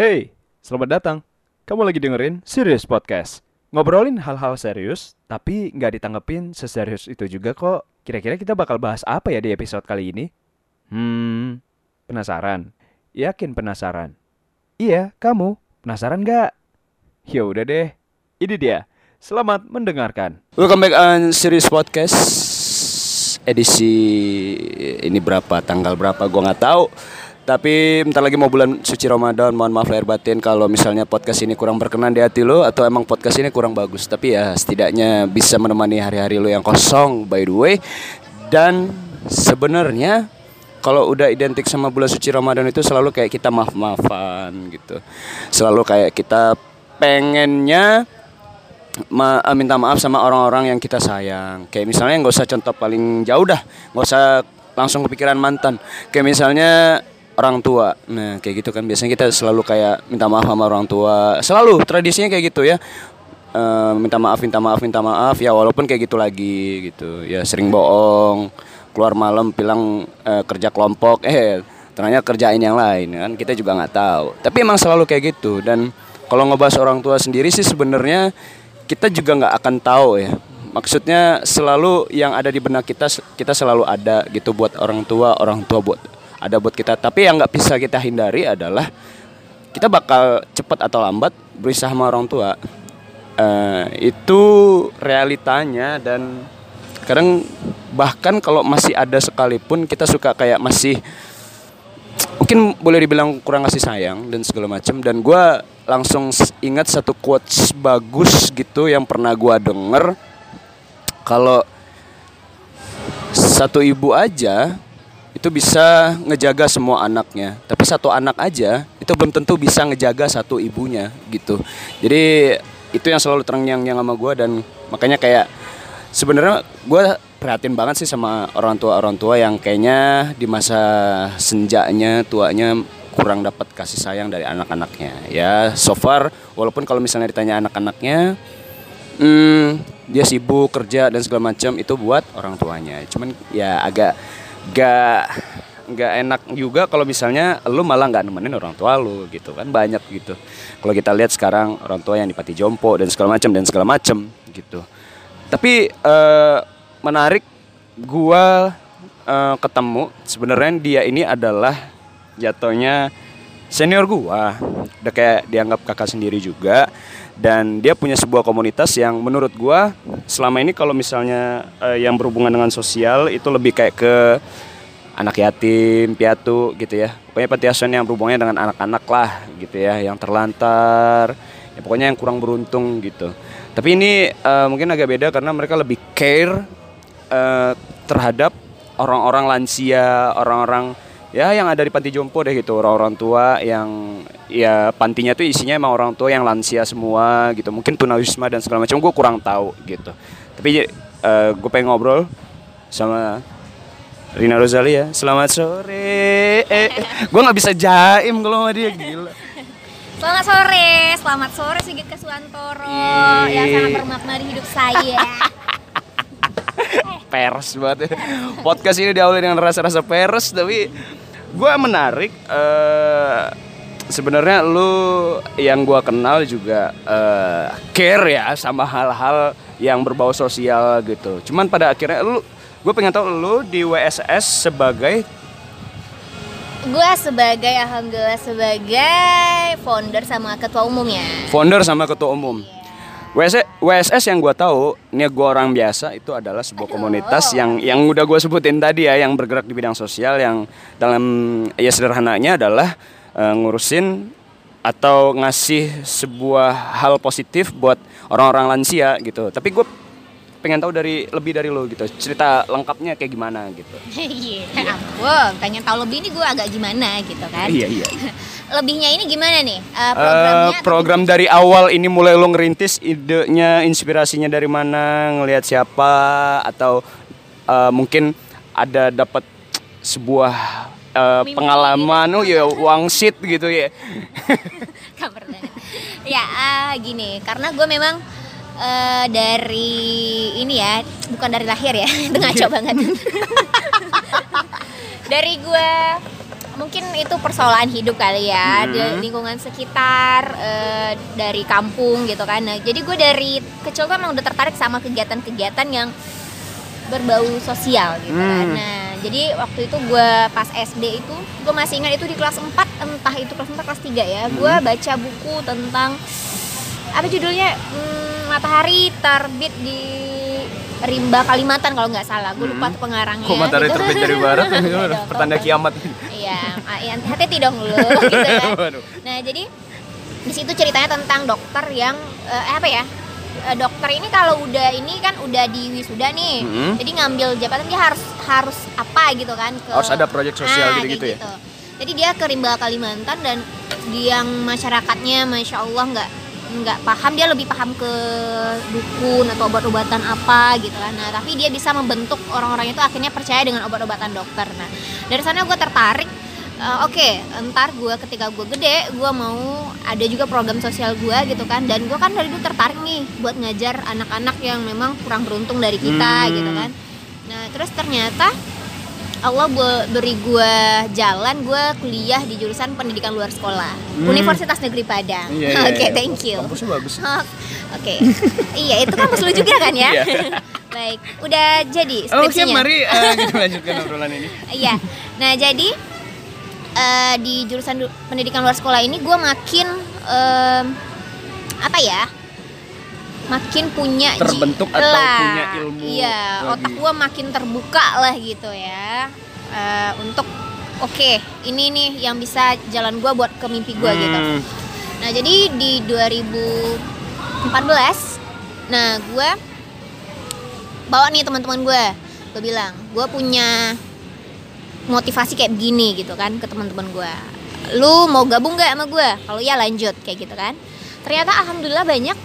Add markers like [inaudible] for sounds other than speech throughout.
Hey, selamat datang. Kamu lagi dengerin Serious Podcast. Ngobrolin hal-hal serius, tapi nggak ditanggepin seserius itu juga kok. Kira-kira kita bakal bahas apa ya di episode kali ini? Hmm, penasaran? Yakin penasaran? Iya, kamu. Penasaran nggak? Ya udah deh. Ini dia. Selamat mendengarkan. Welcome back on Serious Podcast edisi ini berapa tanggal berapa gue nggak tahu tapi bentar lagi mau bulan suci Ramadan mohon maaf lahir batin kalau misalnya podcast ini kurang berkenan di hati lo atau emang podcast ini kurang bagus tapi ya setidaknya bisa menemani hari-hari lo yang kosong by the way dan sebenarnya kalau udah identik sama bulan suci Ramadan itu selalu kayak kita maaf-maafan gitu selalu kayak kita pengennya ma eh, minta maaf sama orang-orang yang kita sayang. Kayak misalnya nggak usah contoh paling jauh dah, nggak usah langsung kepikiran mantan. Kayak misalnya orang tua. Nah, kayak gitu kan biasanya kita selalu kayak minta maaf sama orang tua. Selalu tradisinya kayak gitu ya. E, minta maaf, minta maaf, minta maaf ya walaupun kayak gitu lagi gitu. Ya sering bohong, keluar malam bilang e, kerja kelompok, eh ternyata kerjain yang lain kan kita juga nggak tahu. Tapi emang selalu kayak gitu dan kalau ngebahas orang tua sendiri sih sebenarnya kita juga nggak akan tahu ya maksudnya selalu yang ada di benak kita kita selalu ada gitu buat orang tua orang tua buat ada buat kita. Tapi yang nggak bisa kita hindari adalah kita bakal cepat atau lambat berusaha sama orang tua. Uh, itu realitanya dan kadang bahkan kalau masih ada sekalipun kita suka kayak masih mungkin boleh dibilang kurang kasih sayang dan segala macam dan gue langsung ingat satu quotes bagus gitu yang pernah gue denger. Kalau satu ibu aja itu bisa ngejaga semua anaknya. Tapi satu anak aja itu belum tentu bisa ngejaga satu ibunya gitu. Jadi itu yang selalu terngiang yang sama gue dan makanya kayak sebenarnya gue prihatin banget sih sama orang tua orang tua yang kayaknya di masa senjanya tuanya kurang dapat kasih sayang dari anak-anaknya. Ya so far walaupun kalau misalnya ditanya anak-anaknya hmm, dia sibuk kerja dan segala macam itu buat orang tuanya. Cuman ya agak gak nggak enak juga kalau misalnya lu malah nggak nemenin orang tua lu gitu kan banyak gitu. Kalau kita lihat sekarang orang tua yang dipati jompo dan segala macam dan segala macam gitu. Tapi uh, menarik gua uh, ketemu sebenarnya dia ini adalah jatuhnya senior gua. Udah kayak dianggap kakak sendiri juga dan dia punya sebuah komunitas yang menurut gua selama ini kalau misalnya uh, yang berhubungan dengan sosial itu lebih kayak ke anak yatim, piatu gitu ya. Pokoknya panti asuhan yang berhubungannya dengan anak-anak lah gitu ya, yang terlantar, ya pokoknya yang kurang beruntung gitu. Tapi ini uh, mungkin agak beda karena mereka lebih care uh, terhadap orang-orang lansia, orang-orang ya yang ada di panti jompo deh gitu, orang-orang tua yang ya pantinya tuh isinya emang orang tua yang lansia semua gitu. Mungkin tunawisma dan segala macam gue kurang tahu gitu. Tapi uh, gue pengen ngobrol sama Rina Rosalia, selamat sore. Eh, eh gue nggak bisa jaim kalau sama dia gila. Selamat sore, selamat sore Sigit Keswantoro yang sangat bermakna di hidup saya. Pers banget. Podcast ini diawali dengan rasa-rasa pers, tapi gue menarik. Uh, Sebenarnya lu yang gue kenal juga uh, care ya sama hal-hal yang berbau sosial gitu. Cuman pada akhirnya lu gue pengen tahu lu di WSS sebagai gue sebagai alhamdulillah sebagai founder sama ketua umumnya founder sama ketua umum WSS, WSS yang gue tahu ini gue orang biasa itu adalah sebuah Aduh. komunitas yang yang udah gue sebutin tadi ya yang bergerak di bidang sosial yang dalam ya sederhananya adalah uh, ngurusin atau ngasih sebuah hal positif buat orang-orang lansia gitu tapi gue pengen tahu dari lebih dari lo gitu cerita lengkapnya kayak gimana gitu [laughs] iya yeah. ampun pengen tahu lebih ini gue agak gimana gitu kan iya iya lebihnya ini gimana nih uh, programnya uh, program dari awal ini mulai lo ngerintis idenya inspirasinya dari mana ngelihat siapa atau uh, mungkin ada dapat sebuah uh, pengalaman gitu. oh ya wangsit gitu ya [laughs] ya uh, gini karena gue memang uh, dari ini ya, bukan dari lahir ya, itu ngaco banget. dari gue mungkin itu persoalan hidup kali ya Hmm. di lingkungan sekitar eh, dari kampung gitu kan. Nah, jadi gue dari kecil tuh emang udah tertarik sama kegiatan-kegiatan yang berbau sosial gitu kan. Hmm. Nah, jadi waktu itu gue pas SD itu gue masih ingat itu di kelas 4 entah itu kelas 4 kelas 3 ya. Gue Hmm. baca buku tentang apa judulnya Hmm, Matahari terbit di Rimba Kalimantan kalau nggak salah. Gue lupa Hmm. pengarangnya. Kok matahari gitu. terbit dari barat? [laughs] Dong, Pertanda kiamat. Iya, ah, iya, hati-hati dong lu gitu. [laughs] Waduh. Nah, jadi di situ ceritanya tentang dokter yang eh, apa ya? Eh, dokter ini kalau udah ini kan udah di wisuda nih. Mm-mm. Jadi ngambil jabatan dia harus harus apa gitu kan ke Harus ada proyek sosial Ah, gitu-gitu kayak ya? gitu. Jadi dia ke Rimba Kalimantan dan yang masyarakatnya masya Allah nggak nggak paham dia lebih paham ke dukun atau obat-obatan apa gitu kan. Nah tapi dia bisa membentuk orang-orang itu akhirnya percaya dengan obat-obatan dokter. Nah dari sana gue tertarik. eh, Oke, ntar gue ketika gue gede, gue mau ada juga program sosial gue gitu kan. Dan gue kan dari dulu tertarik nih buat ngajar anak-anak yang memang kurang beruntung dari kita Hmm. gitu kan. Nah terus ternyata Allah be- beri gue jalan gue kuliah di jurusan pendidikan luar sekolah Hmm. Universitas Negeri Padang. Iya, iya, [laughs] Oke, iya. thank you. Kampusnya bagus. Oh, Oke, iya itu kampus lu juga kan ya? Iya. [laughs] Baik, udah jadi Oke, skripsinya. mari eh, [laughs] kita lanjutkan obrolan ini. Iya. Nah jadi eh, di jurusan pendidikan luar sekolah ini gue makin em, apa ya? Makin punya Terbentuk atau lah. punya ilmu Iya, lagi. otak gue makin terbuka lah gitu ya. Eh, untuk oke, ini nih yang bisa jalan gue buat ke mimpi gue gitu. Hmm. Nah jadi di 2014, nah gue bawa nih teman-teman gue, gue bilang gue punya motivasi kayak begini gitu kan ke teman-teman gue. Lu mau gabung gak sama gue? Kalau ya lanjut kayak gitu kan. Ternyata alhamdulillah banyak.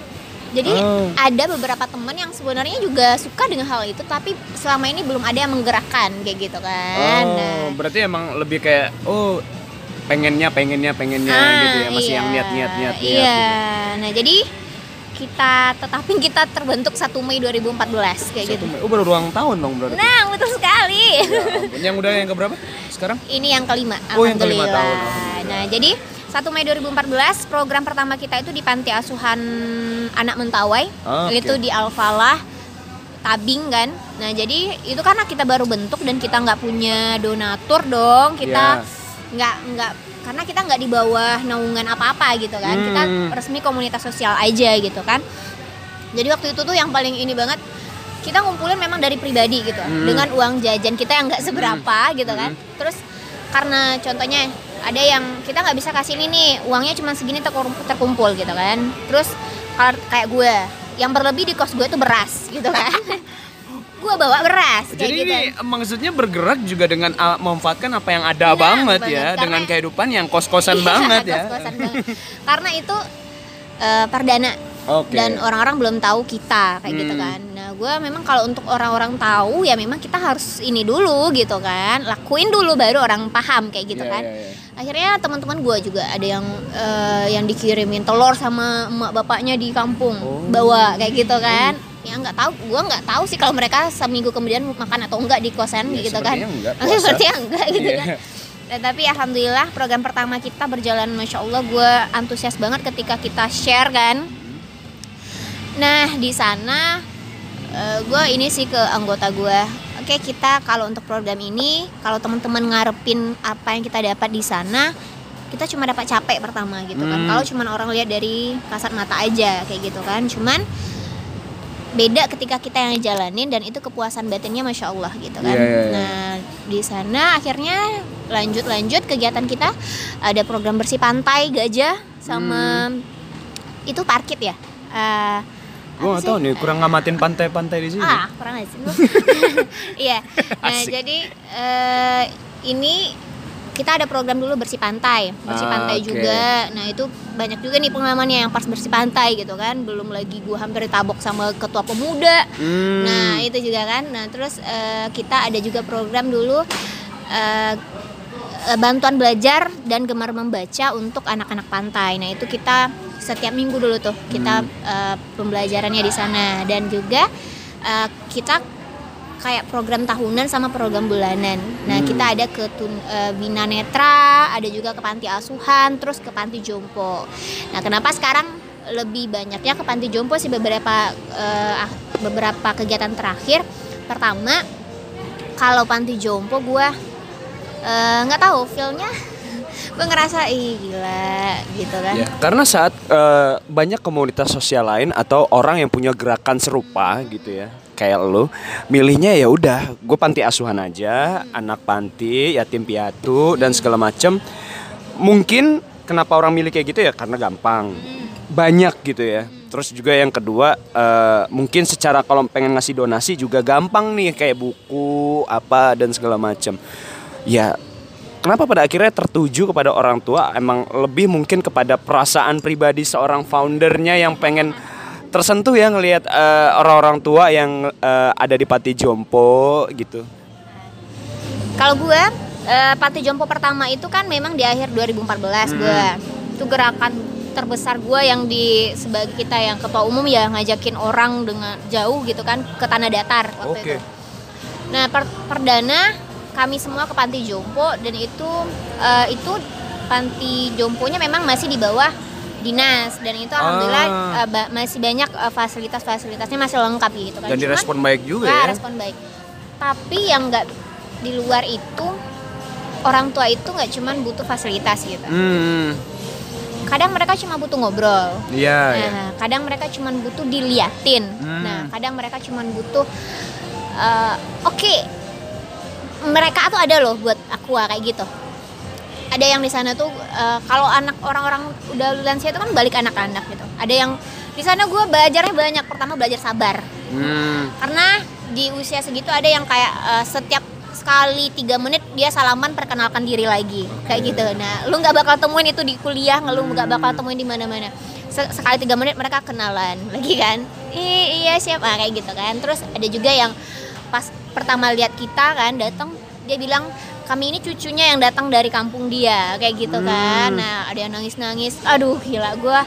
Jadi Oh. ada beberapa teman yang sebenarnya juga suka dengan hal itu, tapi selama ini belum ada yang menggerakkan kayak gitu kan. Nah, Oh, berarti emang lebih kayak oh pengennya pengennya pengennya Ah, gitu ya masih iya. yang niat niat niat niat. Iya. gitu. Nah, jadi kita tetapin kita terbentuk 1 Mei 2014 kayak gitu. Satu Mei. Oh baru ulang tahun dong berarti. Nah, betul sekali. Ya yang udah yang keberapa sekarang? Ini yang kelima. Oh, yang kelima tahun. Nah, jadi 1 Mei 2014 program pertama kita itu di Panti Asuhan Anak Mentawai. Ah, oke. Itu di Al-Falah Tabing kan. Nah, jadi itu karena kita baru bentuk dan kita nggak punya donatur dong. Kita Ya. nggak nggak karena kita nggak di bawah naungan apa-apa gitu kan. Kita Hmm. resmi komunitas sosial aja gitu kan. Jadi waktu itu tuh yang paling ini banget kita ngumpulin memang dari pribadi gitu Hmm. dengan uang jajan kita yang nggak seberapa gitu kan. Terus karena contohnya ada yang kita nggak bisa kasih ini nih uangnya cuma segini terkum- terkumpul gitu kan. Terus kalau kayak gue yang berlebih di kos gue tuh beras gitu kan. [laughs] gue bawa beras kayak Jadi gitu. ini maksudnya bergerak juga dengan uh, memanfaatkan apa yang ada Nah, banget, banget, ya karena- dengan kehidupan yang kos-kosan Iya, banget ya. kos-kosan banget. Karena itu eh, perdana Oke. dan orang-orang belum tahu kita kayak gitu Hmm. kan. Nah, gue memang kalau untuk orang-orang tahu ya memang kita harus ini dulu gitu kan, lakuin dulu baru orang paham kayak gitu Iya, kan. iya, iya. Akhirnya teman-teman gue juga ada yang eh, yang dikirimin telur sama emak bapaknya di kampung Oh. bawa kayak gitu kan. Ya nggak tahu, gue nggak tahu sih kalau mereka seminggu kemudian makan atau enggak di kosan Ya, gitu kan. enggak, [laughs] sepertinya enggak gitu Iya. kan. Nah, tapi alhamdulillah program pertama kita berjalan masya Allah gue antusias banget ketika kita share kan. Nah di sana gue ini sih ke anggota gue. Oke kita kalau untuk program ini kalau teman-teman ngarepin apa yang kita dapat di sana kita cuma dapat capek pertama gitu kan. Hmm. Kalau cuma orang lihat dari kasat mata aja kayak gitu kan. Cuman beda ketika kita yang jalanin dan itu kepuasan batinnya masya Allah gitu kan. Iya, iya, iya. Nah di sana akhirnya lanjut-lanjut kegiatan kita ada program bersih pantai gajah sama Hmm. itu parkit ya. Eh, Gue gak tahu sih? nih, kurang ngamatin pantai-pantai di sini. Ah, kurang aja lu. [laughs] Iya. Nah, jadi eh, ini kita ada program dulu bersih pantai, bersih Ah, pantai oke. juga. Nah, itu banyak juga nih pengalamannya yang pas bersih pantai gitu kan. Belum lagi gua hampir ditabok sama ketua pemuda. Hmm. Nah, itu juga kan. Nah, terus eh, kita ada juga program dulu eh, bantuan belajar dan gemar membaca untuk anak-anak pantai. Nah, itu kita setiap minggu dulu tuh kita Hmm. eh, pembelajarannya di sana dan juga eh, kita kayak program tahunan sama program bulanan. Nah, Hmm. kita ada ke Tun- eh, Bina Netra, ada juga ke panti asuhan, terus ke panti jompo. Nah, kenapa sekarang lebih banyaknya ke panti jompo sih beberapa eh, ah- beberapa kegiatan terakhir. Pertama, kalau panti jompo gue eh, nggak tahu feelnya [laughs] gue ngerasa ih gila gitu kan Ya, karena saat eh, banyak komunitas sosial lain atau orang yang punya gerakan serupa gitu ya, kayak lo, milihnya ya udah, gue panti asuhan aja, anak panti, yatim piatu dan segala macem. Mungkin kenapa orang milih kayak gitu ya karena gampang, banyak gitu ya. Terus juga yang kedua, eh, mungkin secara kalau pengen ngasih donasi juga gampang nih kayak buku apa dan segala macem. Ya kenapa pada akhirnya tertuju kepada orang tua emang lebih mungkin kepada perasaan pribadi seorang foundernya yang pengen tersentuh ya ngelihat eh, orang-orang tua yang eh, ada di Pati Jompo gitu. kalau gue eh, panti jompo pertama itu kan memang di akhir 2014 gue itu gerakan terbesar gue yang di sebagai kita yang ketua umum ya ngajakin orang dengan jauh gitu kan ke tanah datar waktu Oke. itu nah per- perdana kami semua ke panti jompo dan itu eh, itu panti jomponya memang masih di bawah dinas dan itu alhamdulillah Ah. eh, ba- masih banyak eh, fasilitas-fasilitasnya masih lengkap gitu kan Dan Cuman- direspon baik juga Ah, ya. respon baik. Tapi yang nggak di luar itu orang tua itu nggak cuman butuh fasilitas gitu. Hmm, Kadang mereka cuma butuh ngobrol. iya ya. Nah, kadang mereka cuma butuh diliatin. Hmm. Nah, kadang mereka cuma butuh eh, oke. Mereka tuh ada loh buat aqua kayak gitu. Ada yang di sana tuh eh, kalau anak orang-orang udah lansia itu kan balik anak-anak gitu. Ada yang di sana gue belajarnya banyak. Pertama belajar sabar. Hmm, karena di usia segitu ada yang kayak eh, setiap sekali tiga menit dia salaman perkenalkan diri lagi. Kayak gitu. Nah lu nggak bakal temuin itu di kuliah lu nggak bakal temuin di mana-mana. Se- sekali tiga menit mereka kenalan. [laughs] Lagi kan? I- iya siapa? Kayak gitu kan. Terus ada juga yang pas pertama lihat kita kan datang dia bilang kami ini cucunya yang datang dari kampung dia kayak gitu kan. Nah ada yang nangis-nangis. Aduh gila gue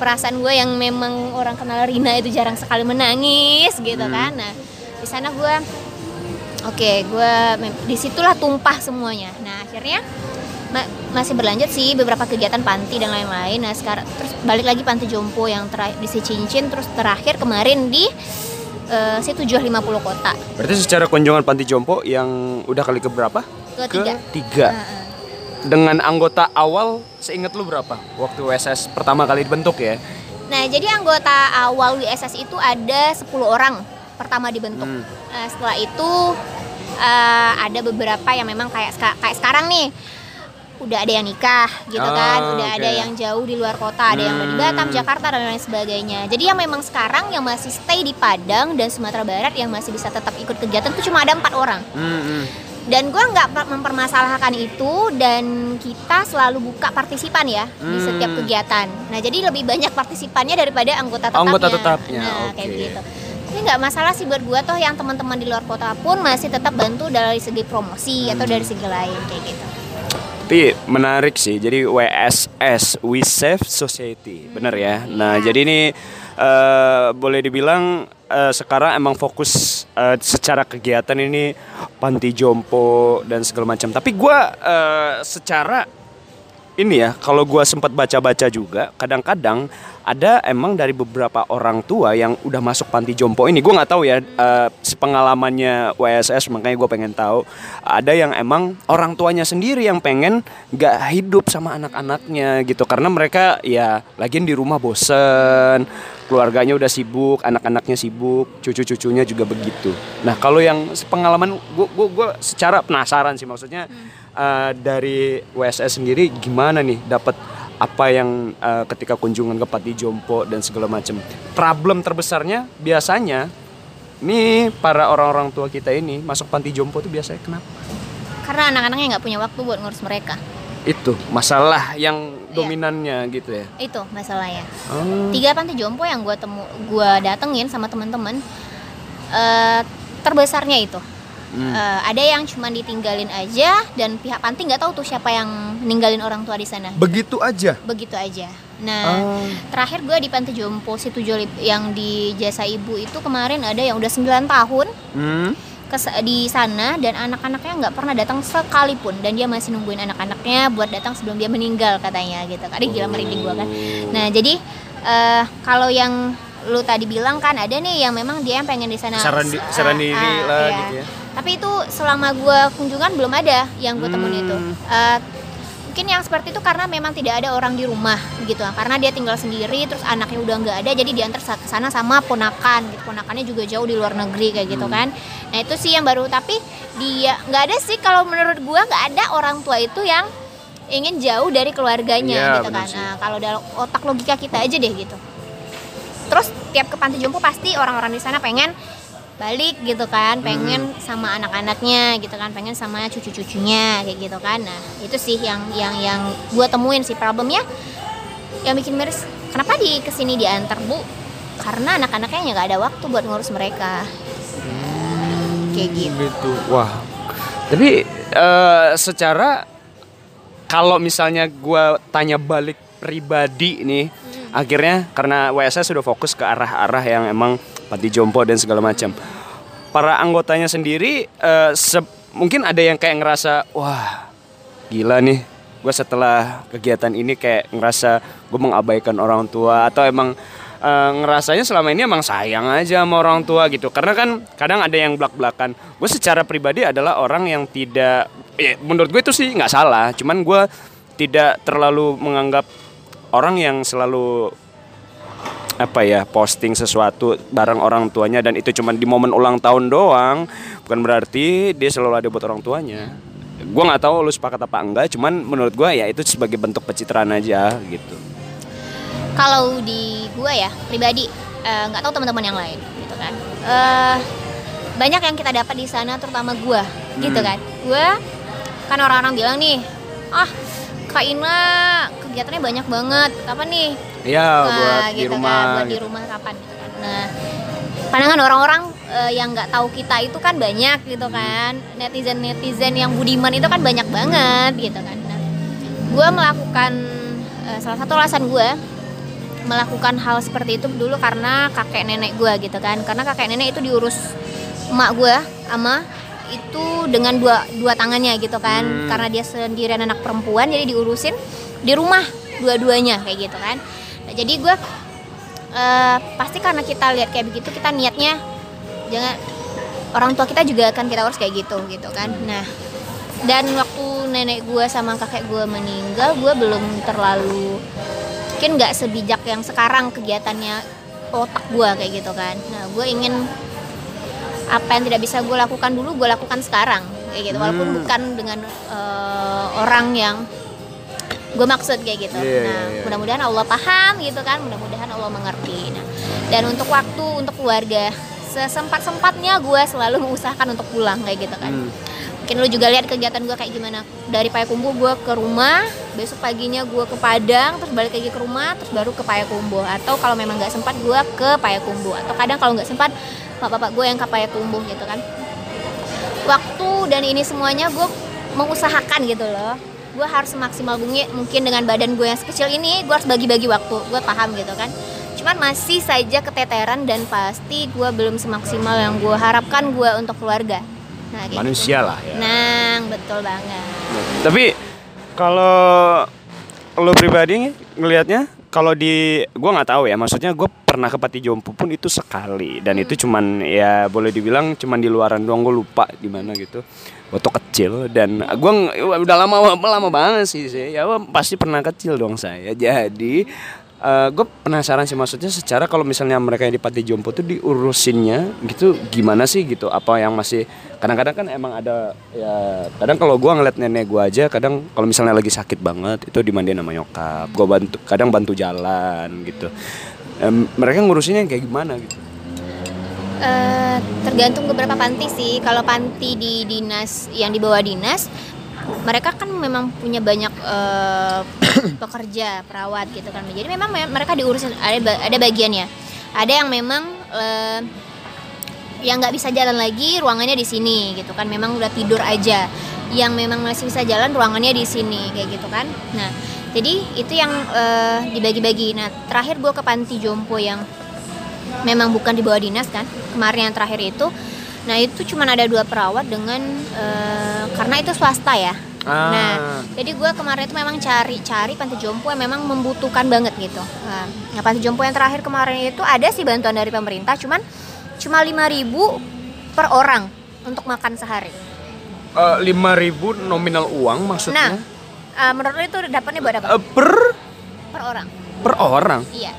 perasaan gue yang memang orang kenal Rina itu jarang sekali menangis gitu kan. Nah di sana gue oke gue mem- di situlah tumpah semuanya. Nah akhirnya ma- masih berlanjut sih beberapa kegiatan panti dan lain-lain. Nah sekarang terus balik lagi panti jompo yang terakhir di Cincin terus terakhir kemarin di eh, si 750 kota berarti secara kunjungan Panti Jompo yang udah kali keberapa? ketiga Ketiga. Heeh. Dengan anggota awal, seingat lu berapa? Waktu WSS pertama kali dibentuk ya? Nah, jadi anggota awal WSS itu ada 10 orang pertama dibentuk. Hmm. Nah, setelah itu eh, ada beberapa yang memang kayak kayak sekarang nih udah ada yang nikah gitu Ah, kan, udah oke. ada yang jauh di luar kota, ada yang udah di Hmm. Batam, Jakarta dan lain sebagainya. Jadi yang memang sekarang yang masih stay di Padang dan Sumatera Barat yang masih bisa tetap ikut kegiatan itu cuma ada empat orang. Hmm, hmm. Dan gue nggak per- mempermasalahkan itu dan kita selalu buka partisipan ya di Hmm. setiap kegiatan. Nah jadi lebih banyak partisipannya daripada anggota tetapnya. Anggota tetapnya, Nah kayak oke. gitu. Ini nggak masalah sih buat gue toh yang teman-teman di luar kota pun masih tetap bantu dari segi promosi atau Hmm. dari segi lain kayak gitu. Tapi menarik sih. Jadi WSS We Save Society, bener ya. Nah, Iya. jadi ini eh, boleh dibilang eh, sekarang emang fokus eh, secara kegiatan ini panti jompo dan segala macam. Tapi gua eh, secara ini ya, kalau gua sempat baca-baca juga, kadang-kadang ada emang dari beberapa orang tua yang udah masuk panti jompo ini. Gue nggak tahu ya eh, sepengalamannya WSS, makanya gue pengen tahu. Ada yang emang orang tuanya sendiri yang pengen nggak hidup sama anak-anaknya gitu, karena mereka ya lagian di rumah bosen, keluarganya udah sibuk, anak-anaknya sibuk, cucu-cucunya juga begitu. Nah kalau yang pengalaman gue gue gue secara penasaran sih maksudnya eh, dari WSS sendiri gimana nih dapat apa yang eh, ketika kunjungan ke Pati Jompo dan segala macam. Problem terbesarnya biasanya nih para orang-orang tua kita ini masuk Panti Jompo tuh biasanya kenapa? Karena anak-anaknya nggak punya waktu buat ngurus mereka. Itu masalah yang Iya. dominannya gitu ya. Itu masalahnya. Oh. Tiga panti jompo yang gue temu, gue datengin sama teman-teman, eh, terbesarnya itu. Hmm. Eh, ada yang cuma ditinggalin aja dan pihak panti nggak tahu tuh siapa yang ninggalin orang tua di sana. Begitu aja. Begitu aja. Nah, Ah. terakhir gue di panti jompo situ Jolip yang di jasa ibu itu kemarin ada yang udah 9 tahun Hmm. ke di sana dan anak-anaknya nggak pernah datang sekalipun dan dia masih nungguin anak-anaknya buat datang sebelum dia meninggal katanya gitu Ih, gila merinding gua kan nah jadi eh, kalau yang lu tadi bilang kan ada nih yang memang dia yang pengen di sana Saran di- Ah, saran diri ah, lah iya. gitu ya. tapi itu selama gua kunjungan belum ada yang gue temuin Hmm. itu Eh, mungkin yang seperti itu karena memang tidak ada orang di rumah gitu karena dia tinggal sendiri terus anaknya udah nggak ada jadi diantar ke sana sama ponakan gitu ponakannya juga jauh di luar negeri kayak gitu Hmm. kan nah itu sih yang baru tapi dia nggak ada sih kalau menurut gua nggak ada orang tua itu yang ingin jauh dari keluarganya Iya, gitu kan sih. nah kalau dalam otak logika kita aja deh gitu terus tiap ke panti jompo pasti orang-orang di sana pengen balik gitu kan pengen sama anak-anaknya gitu kan pengen sama cucu-cucunya kayak gitu kan. Nah itu sih yang yang yang gue temuin sih. Problemnya yang bikin miris kenapa di ke sini diantar bu? Karena anak-anaknya nggak ada waktu buat ngurus mereka. Kayak gitu. gitu. Wah. Tapi eh, secara kalau misalnya gua tanya balik pribadi nih akhirnya karena WSS sudah fokus ke arah-arah yang emang panti jompo dan segala macam. Para anggotanya sendiri eh, se- mungkin ada yang kayak ngerasa wah gila nih gue setelah kegiatan ini kayak ngerasa gue mengabaikan orang tua atau emang eh, ngerasanya selama ini emang sayang aja sama orang tua gitu. Karena kan kadang ada yang belak belakan gue secara pribadi adalah orang yang tidak ya, menurut gue itu sih nggak salah. Cuman gue tidak terlalu menganggap orang yang selalu apa ya posting sesuatu bareng orang tuanya dan itu cuma di momen ulang tahun doang bukan berarti dia selalu ada buat orang tuanya. Gue nggak tahu lu sepakat apa enggak cuman menurut gue ya itu sebagai bentuk pencitraan aja gitu. Kalau di gue ya pribadi eh, nggak tahu teman-teman yang lain gitu kan. Eh, banyak yang kita dapat di sana terutama gue gitu Hmm. kan. Gue kan orang-orang bilang nih ah kak Ina kegiatannya banyak banget kapan nih ya Nah, buat di gitu rumah kan, buat di gitu. rumah kapan gitu kan. Nah, pandangan orang-orang eh, yang nggak tahu kita itu kan banyak gitu kan. Netizen-netizen yang budiman itu kan banyak banget gitu kan. Nah, gue melakukan eh, salah satu alasan gue melakukan hal seperti itu dulu karena kakek nenek gue gitu kan. Karena kakek nenek itu diurus emak gue sama itu dengan dua dua tangannya gitu kan. Hmm. karena dia sendirian anak perempuan jadi diurusin di rumah dua-duanya kayak gitu kan. Nah, jadi gue eh, pasti karena kita lihat kayak begitu kita niatnya jangan orang tua kita juga akan kita urus kayak gitu gitu kan. Nah dan waktu nenek gue sama kakek gue meninggal gue belum terlalu mungkin nggak sebijak yang sekarang kegiatannya otak gue kayak gitu kan. Nah gue ingin apa yang tidak bisa gue lakukan dulu gue lakukan sekarang. Kayak gitu. Walaupun Hmm. bukan dengan eh, orang yang gue maksud kayak gitu. Iya, nah iya, iya. mudah-mudahan Allah paham gitu kan. Mudah-mudahan Allah mengerti. Nah dan untuk waktu untuk keluarga sesempat sempatnya gue selalu mengusahakan untuk pulang kayak gitu kan. Hmm. mungkin lu juga lihat kegiatan gue kayak gimana. Dari Payakumbuh gue ke rumah besok paginya gue ke Padang terus balik lagi ke rumah terus baru ke Payakumbuh atau kalau memang nggak sempat gue ke Payakumbuh atau kadang kalau nggak sempat bapak-bapak gue yang ke Payakumbuh gitu kan. Waktu dan ini semuanya gue mengusahakan gitu loh. Gue harus semaksimal mungkin mungkin dengan badan gue yang sekecil ini gue harus bagi-bagi waktu gue paham gitu kan. Cuman masih saja keteteran dan pasti gue belum semaksimal yang gue harapkan gue untuk keluarga. Nah, gitu. manusia lah ya. Nah, betul banget. Tapi kalau lo pribadi ngelihatnya kalau di gua nggak tahu ya maksudnya gue pernah ke Pati Jompo pun itu sekali. Dan itu cuman ya boleh dibilang cuman di luaran doang gue lupa di mana gitu. Waktu kecil dan gua ng- udah lama lama banget sih sih. Ya pasti pernah kecil dong saya. Jadi gue penasaran sih maksudnya secara kalau misalnya mereka yang di Pati Jompo tuh diurusinnya gitu gimana sih gitu? Apa yang masih kadang-kadang kan emang ada ya kadang kalau gua ngeliat nenek gua aja kadang kalau misalnya lagi sakit banget itu dimandiin sama nyokap. Gua bantu kadang bantu jalan gitu. Em, mereka ngurusinnya kayak gimana gitu? Eh, tergantung beberapa panti sih. Kalau panti di dinas yang di bawah dinas, mereka kan memang punya banyak eh, [coughs] pekerja, perawat gitu kan. Jadi memang me- mereka diurusin ada ada bagiannya. Ada yang memang eh, yang nggak bisa jalan lagi ruangannya di sini gitu kan. Memang udah tidur aja. Yang memang masih bisa jalan ruangannya di sini kayak gitu kan. Nah, jadi itu yang eh, dibagi-bagi. Nah, terakhir gue ke panti jompo yang memang bukan di bawah dinas kan kemarin yang terakhir itu Nah itu cuma ada dua perawat dengan eh, karena itu swasta ya. Ah. Nah jadi gue kemarin itu memang cari-cari panti jompo yang memang membutuhkan banget gitu. Nah, nah, panti jompo yang terakhir kemarin itu ada sih bantuan dari pemerintah, cuman cuma 5000 per orang untuk makan sehari. Eh, lima ribu nominal uang Nah, maksudnya eh, menurut lo itu dapatnya buat apa? Eh, per Per orang. per orang Iya.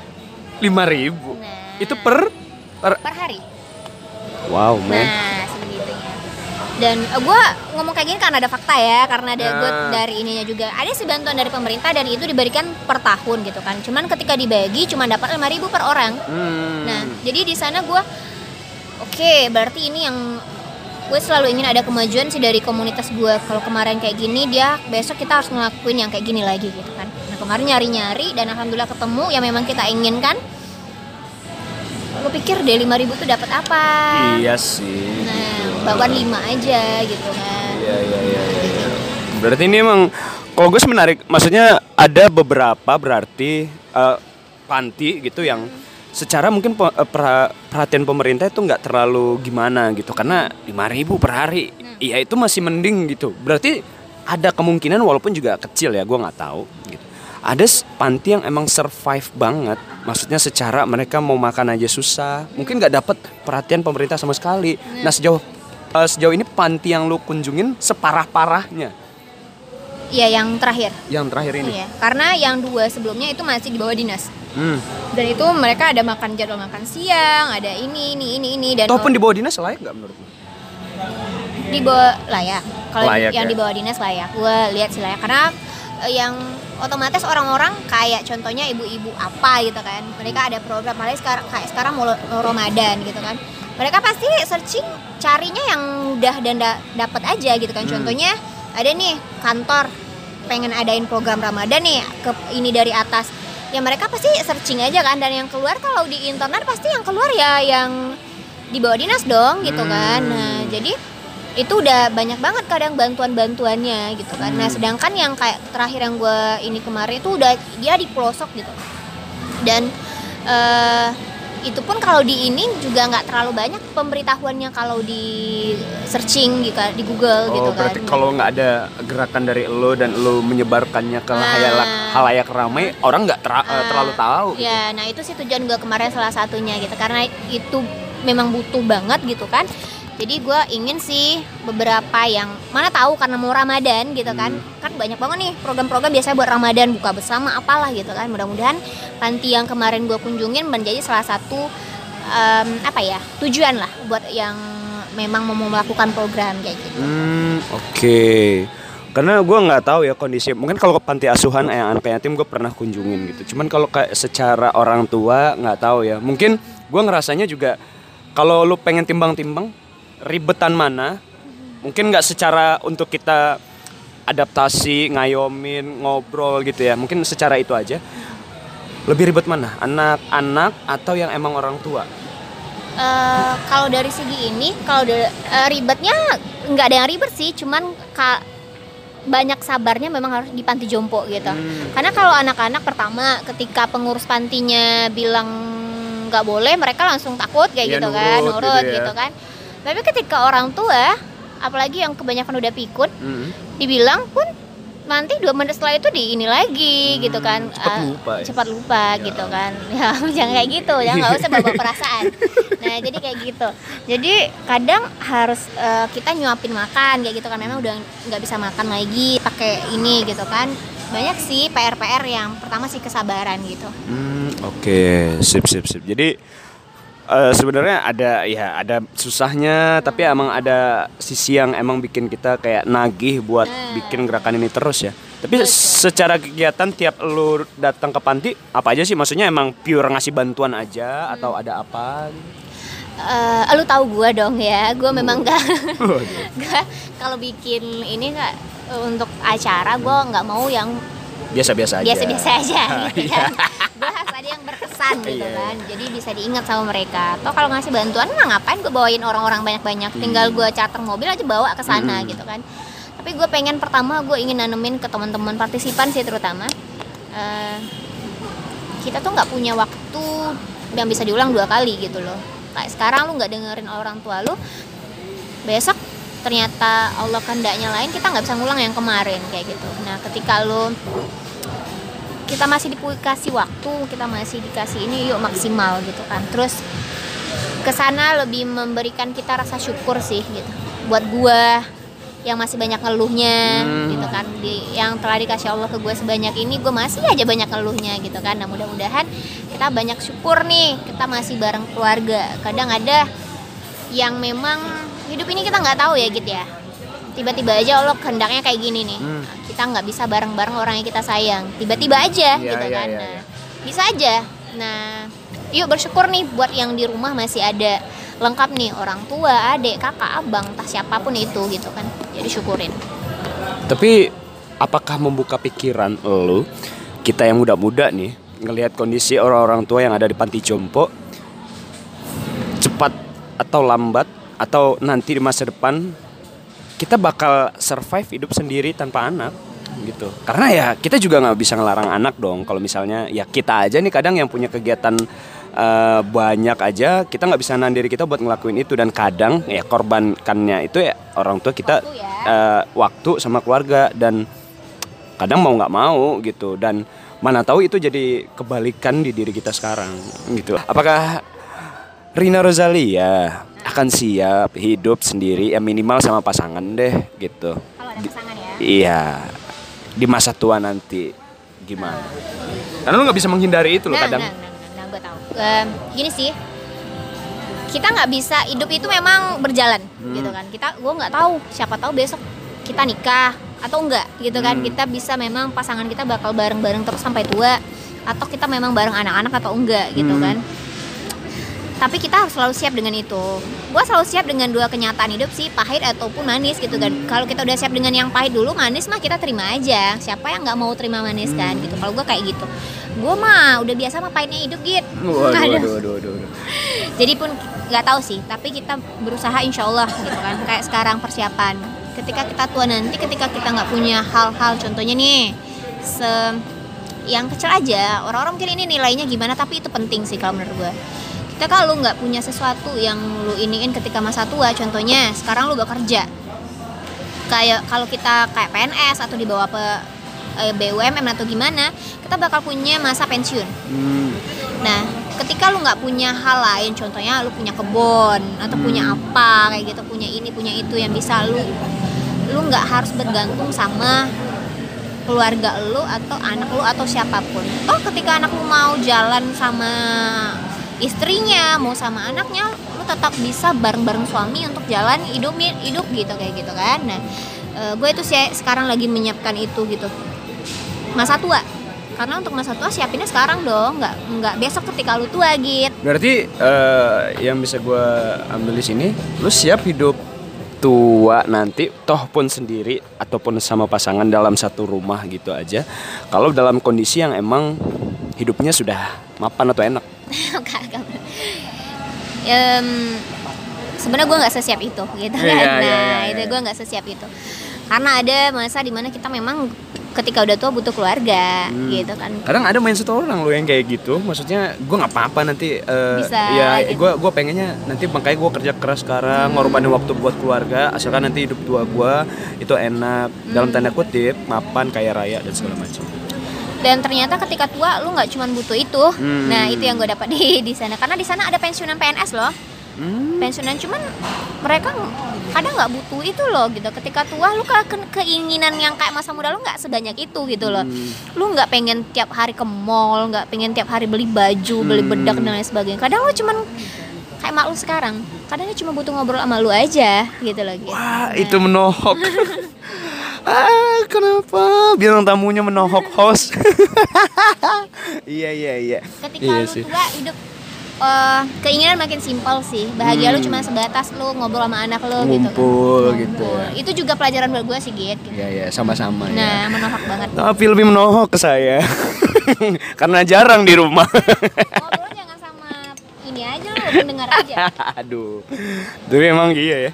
lima ribu Nah, itu per per per hari. Wow man Nah, sebegitunya. Dan gue ngomong kayak gini karena ada fakta ya, karena ada gue Nah. dari ininya juga. Ada sih bantuan dari pemerintah dan itu diberikan per tahun gitu kan. Cuman ketika dibagi cuma dapat 5000 per orang. Hmm. Nah, jadi di sana gue oke, berarti ini yang gue selalu ingin ada kemajuan sih dari komunitas gue. Kalau kemarin kayak gini, dia besok kita harus ngelakuin yang kayak gini lagi gitu kan. Nah, kemarin nyari-nyari dan alhamdulillah ketemu yang memang kita inginkan. Lu pikir deh 5000 tuh dapat apa? iya sih Nah, bakwan 5 aja gitu kan. Iya iya iya. iya. Berarti ini emang kalau gue menarik, maksudnya ada beberapa berarti eh, panti gitu yang secara mungkin eh, perha- perhatian pemerintah itu nggak terlalu gimana gitu karena 5000 per hari, iya itu masih mending gitu. Berarti ada kemungkinan walaupun juga kecil ya, gue nggak tahu gitu. Ada panti yang emang survive banget, maksudnya secara mereka mau makan aja susah, mungkin nggak dapat perhatian pemerintah sama sekali. Nah sejauh eh, sejauh ini panti yang lu kunjungin separah parahnya Iya, yang terakhir. yang terakhir ini. Iya, karena yang dua sebelumnya itu masih di bawah dinas. Hmm. Dan itu mereka ada makan jadwal makan siang, ada ini ini ini ini dan Toh pun di bawah dinas layak nggak menurut lu? di bawah layak. Kalau yang ya? di bawah dinas layak, gue lihat sih layak karena eh, yang otomatis orang-orang kayak contohnya ibu-ibu apa gitu kan, mereka ada program apalagi sekarang kayak sekarang mau, Ramadan gitu kan, mereka pasti searching carinya yang udah dan da- dapat aja gitu kan, Hmm. contohnya ada nih kantor pengen adain program Ramadan nih ke ini dari atas. Ya mereka pasti searching aja kan dan yang keluar kalau di internet pasti yang keluar ya yang di bawah dinas dong gitu kan. Hmm. nah jadi itu udah banyak banget kadang bantuan-bantuannya gitu kan nah Hmm. sedangkan yang kayak terakhir yang gue ini kemarin itu udah dia di pelosok gitu dan eh itu pun kalau di ini juga nggak terlalu banyak pemberitahuannya kalau di searching gitu di Google gitu Oh, kan berarti kalau nggak ada gerakan dari lo dan lo menyebarkannya ke Ah. halayak halayak ramai, orang nggak tera- eh, Ah, terlalu tahu. gitu. Ya, nah itu sih tujuan gue kemarin salah satunya gitu karena itu memang butuh banget gitu kan. Jadi gue ingin sih beberapa yang mana tahu karena mau Ramadan gitu kan, Hmm. kan banyak banget nih program-program biasanya buat Ramadan buka bersama apalah gitu kan. Mudah-mudahan panti yang kemarin gue kunjungin menjadi salah satu em, apa ya tujuan lah buat yang memang mau melakukan program kayak gitu. Hmm, oke. Karena gue nggak tahu ya kondisi. Mungkin kalau ke panti asuhan yang anak yatim gue pernah kunjungin gitu. Cuman kalau kayak secara orang tua nggak tahu ya. Mungkin gue ngerasanya juga kalau lu pengen timbang-timbang ribetan mana, mungkin nggak secara untuk kita adaptasi, ngayomin, ngobrol gitu ya. Mungkin secara itu aja. Lebih ribet mana? Anak-anak atau yang emang orang tua? Eh, kalau dari segi ini kalau eh, ribetnya nggak ada yang ribet sih cuman ka- banyak sabarnya memang harus di panti jompo gitu Hmm. karena kalau anak-anak pertama ketika pengurus pantinya bilang nggak boleh mereka langsung takut kayak Iya, gitu kan nurut nurut gitu ya. gitu kan tapi ketika orang tua apalagi yang kebanyakan udah pikun Hmm. dibilang pun nanti dua menit setelah itu di ini lagi gitu kan. Hmm, cepet Eh, lupa ya. cepat lupa gitu kan. [laughs] Ya jangan kayak gitu ya nggak usah bawa perasaan. Nah jadi kayak gitu. Jadi kadang harus eh, kita nyuapin makan kayak gitu kan. Memang udah nggak bisa makan lagi pakai ini gitu kan. Banyak sih PR PR yang pertama sih kesabaran gitu. Hmm, oke, sip sip sip. Jadi eh, sebenarnya ada ya ada susahnya, tapi emang ada sisi yang emang bikin kita kayak nagih buat Nah. bikin gerakan ini terus ya. Tapi Betul. secara kegiatan tiap lu datang ke panti apa aja sih? Maksudnya emang pure ngasih bantuan aja atau ada apa? Eh, lu tahu gua dong ya gua memang nggak [laughs] [laughs] nggak kalau bikin ini eh, untuk acara gua nggak mau yang Biasa-biasa aja. biasa-biasa aja [laughs] gitu Iya. kan. Gue harus ada yang berkesan [laughs] gitu Iya, kan. Jadi bisa diingat sama mereka. Atau kalau ngasih bantuan mah ngapain gue bawain orang-orang banyak-banyak. Tinggal gue charter mobil aja bawa ke sana Hmm. gitu kan. Tapi gue pengen pertama gue ingin nanemin ke teman-teman partisipan sih terutama. Eh, kita tuh nggak punya waktu yang bisa diulang dua kali gitu loh. Kayak sekarang lu nggak dengerin orang tua lu besok ternyata Allah kehendaknya lain kita nggak bisa ngulang yang kemarin kayak gitu. Nah ketika lo kita masih dikasih waktu kita masih dikasih ini yuk maksimal gitu kan. Terus ke sana lebih memberikan kita rasa syukur sih gitu. Buat gua yang masih banyak ngeluhnya Hmm. gitu kan. Di yang telah dikasih Allah ke gue sebanyak ini gue masih aja banyak ngeluhnya gitu kan. Nah mudah-mudahan kita banyak syukur nih kita masih bareng keluarga. Kadang ada yang memang hidup ini kita nggak tahu ya gitu ya tiba-tiba aja Allah kehendaknya kayak gini nih. Hmm. kita nggak bisa bareng-bareng orang yang kita sayang. Tiba-tiba aja Iya, gitu iya, kan? nah iya. bisa aja. Nah yuk bersyukur nih buat yang di rumah masih ada lengkap nih. Orang tua adik kakak abang entah siapa pun itu gitu kan? Jadi syukurin. Tapi apakah membuka pikiran lo kita yang muda-muda nih ngelihat kondisi orang-orang tua yang ada di panti jompo cepat atau lambat atau nanti di masa depan kita bakal survive hidup sendiri tanpa anak gitu. Karena ya kita juga nggak bisa ngelarang anak dong. Kalau misalnya ya kita aja nih kadang yang punya kegiatan eh, banyak aja kita nggak bisa nahan diri kita buat ngelakuin itu. Dan kadang ya korbankannya itu ya orang tua kita Waktu ya. eh, waktu sama keluarga. Dan kadang mau nggak mau gitu. Dan mana tahu itu jadi kebalikan di diri kita sekarang gitu. Apakah Rina Rosalia akan siap hidup sendiri ya minimal sama pasangan deh gitu. Kalau ada pasangan ya? Iya. Di masa tua nanti gimana? Karena lu nggak bisa menghindari itu loh nah, kadang. nah, nah, nah, nah, gue tahu. Em, gini sih. Kita nggak bisa hidup itu memang berjalan Hmm. gitu kan. Kita gue nggak tahu siapa tahu besok kita nikah atau enggak gitu kan. Hmm. kita bisa memang pasangan kita bakal bareng-bareng terus sampai tua atau kita memang bareng anak-anak atau enggak gitu Hmm. kan tapi kita harus selalu siap dengan itu. Gue selalu siap dengan dua kenyataan hidup sih pahit ataupun manis gitu kan. Kalau kita udah siap dengan yang pahit dulu manis mah kita terima aja. Siapa yang nggak mau terima manis kan gitu. Kalau gue kayak gitu. Gue mah udah biasa mah pahitnya hidup gitu waduh, [laughs] Aduh. waduh, waduh, waduh, waduh. jadi pun nggak tahu sih tapi kita berusaha insya Allah gitu kan. Kayak sekarang persiapan. Ketika kita tua nanti ketika kita nggak punya hal-hal contohnya nih se yang kecil aja. Orang-orang mungkin ini nilainya gimana tapi itu penting sih kalau menurut gue kita kalau nggak punya sesuatu yang lu iniin ketika masa tua contohnya sekarang lu bekerja kayak kalau kita kayak PNS atau di bawah pe, eh, BUMN atau gimana kita bakal punya masa pensiun Hmm. Nah, ketika lu nggak punya hal lain, contohnya lu punya kebun atau punya apa kayak gitu, punya ini, punya itu yang bisa lu lu nggak harus bergantung sama keluarga lu atau anak lu atau siapa pun. Oh, ketika anak lu mau jalan sama istrinya, mau sama anaknya, lu tetap bisa bareng-bareng suami untuk jalan hidup hidup gitu kayak gitu kan. Nah, gue itu sih sekarang lagi menyiapkan itu gitu. Masa tua. Karena untuk masa tua siapinnya sekarang dong, nggak nggak besok ketika lu tua gitu. Berarti eh, yang bisa gue ambil di sini, lu siap hidup tua nanti, toh pun sendiri ataupun sama pasangan dalam satu rumah gitu aja. Kalau dalam kondisi yang emang hidupnya sudah mapan atau enak. [laughs] Kagak. Em, sebenarnya gue nggak sesiap itu gitu kan Iya, iya, nah iya, iya. itu gue nggak sesiap itu karena ada masa di mana kita memang ketika udah tua butuh keluarga Hmm. gitu kan Kadang ada mindset orang lo yang kayak gitu, maksudnya gue nggak apa-apa nanti. eh, Bisa, ya, gitu. gue gue pengennya nanti makanya gue kerja keras sekarang, ngorbanin waktu buat keluarga, asalkan nanti hidup tua gue itu enak, dalam Hmm. tanda kutip, mapan, kaya raya dan segala macam. Dan ternyata ketika tua lu nggak cuma butuh itu Hmm. nah itu yang gue dapat di di sana karena di sana ada pensiunan PNS loh Hmm. pensiunan cuman mereka kadang nggak butuh itu loh gitu ketika tua lu ke ke- keinginan yang kayak masa muda lu nggak sebanyak itu gitu loh Hmm. lu nggak pengen tiap hari ke mall nggak pengen tiap hari beli baju beli Hmm. bedak dan lain sebagainya kadang lu cuman kayak mak lu sekarang kadang dia cuma butuh ngobrol sama lu aja gitu loh gitu. Wah, itu menohok. [laughs] ah, kenapa? Bilang tamunya menohok host. [laughs] iya, iya, iya. ketika Iya lu sih. tua hidup eh, keinginan makin simpel sih bahagia lu Hmm. cuma sebatas lu ngobrol sama anak lu gitu kan. Ngumpul gitu Ngumpul. ya. itu juga pelajaran buat gue sih Git gitu. Iya, iya, sama-sama ya. nah menohok banget Tapi lebih menohok ke saya. [laughs] Karena jarang di rumah. ngobrol jangan sama ini aja lu pendengar aja [laughs] Aduh. Tapi emang iya ya.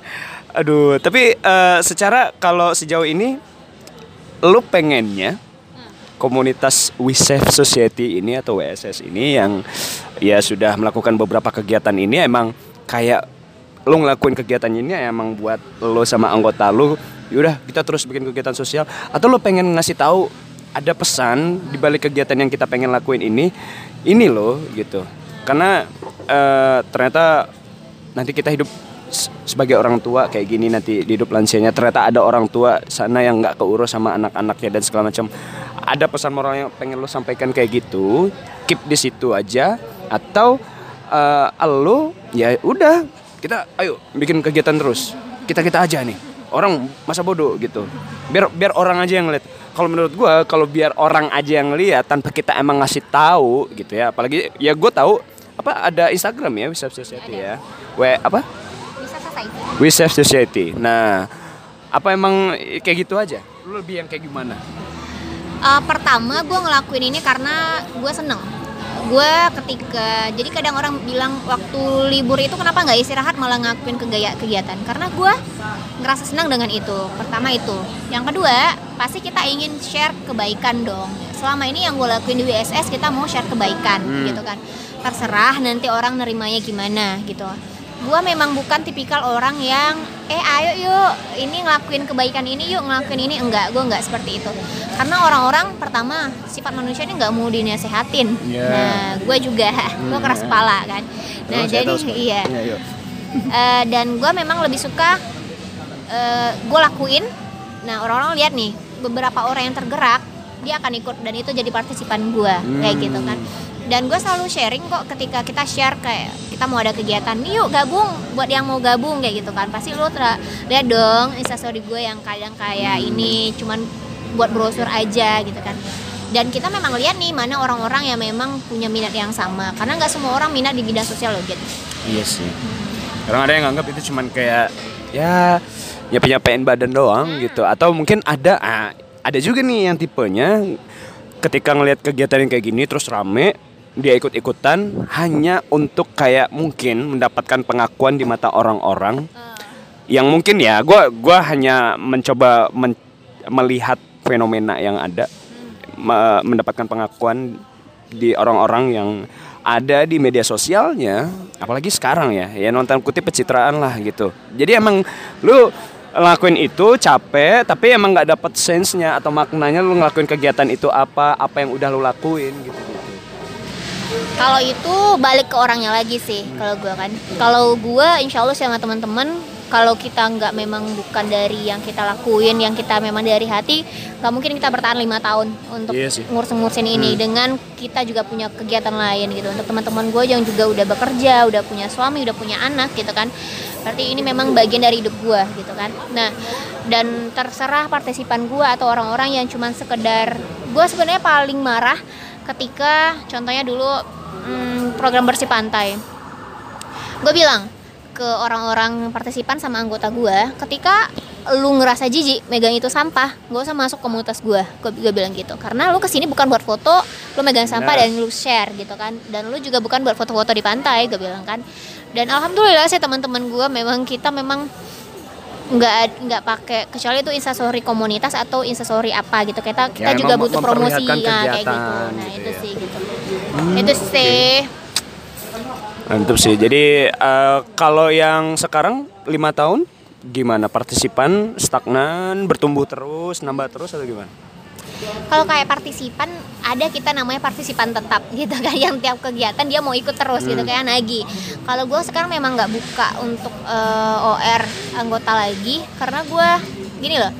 Aduh, tapi eh, secara kalau sejauh ini lu pengennya komunitas We Save Society ini atau WSS ini yang ya sudah melakukan beberapa kegiatan ini emang kayak lo ngelakuin kegiatan ini emang buat lo sama anggota lo yaudah kita terus bikin kegiatan sosial. Atau lo pengen ngasih tahu ada pesan di balik kegiatan yang kita pengen lakuin ini ini lo gitu. Karena eh, ternyata nanti kita hidup sebagai orang tua kayak gini nanti di hidup lansianya ternyata ada orang tua sana yang nggak keurus sama anak-anaknya dan segala macam. Ada pesan moral yang pengen lo sampaikan kayak gitu keep di situ aja. Atau eh, lo ya udah kita ayo bikin kegiatan terus. Kita kita aja nih orang masa bodoh gitu. Biar biar orang aja yang lihat kalau menurut gua kalau biar orang aja yang lihat tanpa kita emang ngasih tahu gitu ya. Apalagi ya gue tahu apa ada Instagram ya Wisap Society ya. We apa selesai We Save Society. Nah apa emang kayak gitu aja? Lu lebih yang kayak gimana? Eh, pertama gue ngelakuin ini karena gue seneng. Gue ketika jadi kadang orang bilang waktu libur itu kenapa nggak istirahat malah ngelakuin kegaya kegiatan karena gue ngerasa senang dengan itu pertama itu. Yang kedua pasti kita ingin share kebaikan dong. Selama ini yang gue lakuin di WSS kita mau share kebaikan Hmm. gitu kan. Terserah nanti orang nerimanya gimana gitu gue memang bukan tipikal orang yang eh ayo yuk ini ngelakuin kebaikan ini yuk ngelakuin ini. Enggak gue enggak seperti itu. Karena orang-orang pertama sifat manusia ini nggak mau dinasehatin Iya. nah gue juga gue keras kepala kan? Nah saya jadi iya. Iya, yuk. Eh, dan gue memang lebih suka gue lakuin. Nah orang-orang lihat nih beberapa orang yang tergerak dia akan ikut dan itu jadi partisipan gue kayak Hmm. gitu kan dan gue selalu sharing kok ketika kita share kayak kita mau ada kegiatan nih yuk gabung buat yang mau gabung kayak gitu kan pasti lu ter- lihat dong instastory gue yang kadang kayak Hmm. ini cuman buat brosur aja gitu kan dan kita memang lihat nih mana orang-orang yang memang punya minat yang sama karena nggak semua orang minat di bidang sosial loh gitu Iya sih. Kadang ada yang nganggap itu cuman kayak ya nyapain nyapain badan doang gitu atau mungkin ada ah, ada juga nih yang tipenya ketika ngelihat kegiatan yang kayak gini terus rame dia ikut-ikutan hanya untuk kayak mungkin mendapatkan pengakuan di mata orang-orang yang mungkin ya gua gua hanya mencoba men- melihat fenomena yang ada me- mendapatkan pengakuan di orang-orang yang ada di media sosialnya apalagi sekarang ya ya nonton kutip pencitraan lah gitu. Jadi emang lu ngelakuin itu capek tapi emang nggak dapet sense-nya atau maknanya lu ngelakuin kegiatan itu apa apa yang udah lu lakuin gitu Kalau itu balik ke orangnya lagi sih kalau gua kan. Kalau gua insya Allah sama teman-teman kalau kita nggak memang bukan dari yang kita lakuin, yang kita memang dari hati, nggak mungkin kita bertahan lima tahun untuk Iya ngurus-ngurusin ini. Dengan kita juga punya kegiatan lain gitu. Untuk teman-teman gue yang juga udah bekerja, udah punya suami, udah punya anak gitu kan. Berarti ini memang bagian dari hidup gua gitu kan. Nah, dan terserah partisipan gua atau orang-orang yang cuman sekedar gua sebenarnya paling marah ketika contohnya dulu hmm, program bersih pantai. Gue bilang ke orang-orang partisipan sama anggota gue ketika lu ngerasa jijik megang itu sampah gak usah masuk komunitas gue gue bilang gitu. Karena lu ke sini bukan buat foto lu megang sampah Benar. dan lu share gitu kan. Dan lu juga bukan buat foto-foto di pantai gue bilang kan. Dan alhamdulillah sih teman-teman gue memang kita memang nggak nggak pakai kecuali itu instastory komunitas atau instastory apa gitu kita kita Ya, juga emang butuh promosi ya, kayak gitu nah gitu itu ya. sih gitu itu sih Mantap sih. Jadi eh, kalau yang sekarang lima tahun gimana partisipan stagnan bertumbuh terus nambah terus atau gimana? Kalau kayak partisipan ada kita namanya partisipan tetap [laughs] gitu kan yang tiap kegiatan dia mau ikut terus gitu kayak Nagi. Kalau gue sekarang memang nggak buka untuk eh, OR anggota lagi karena gue gini loh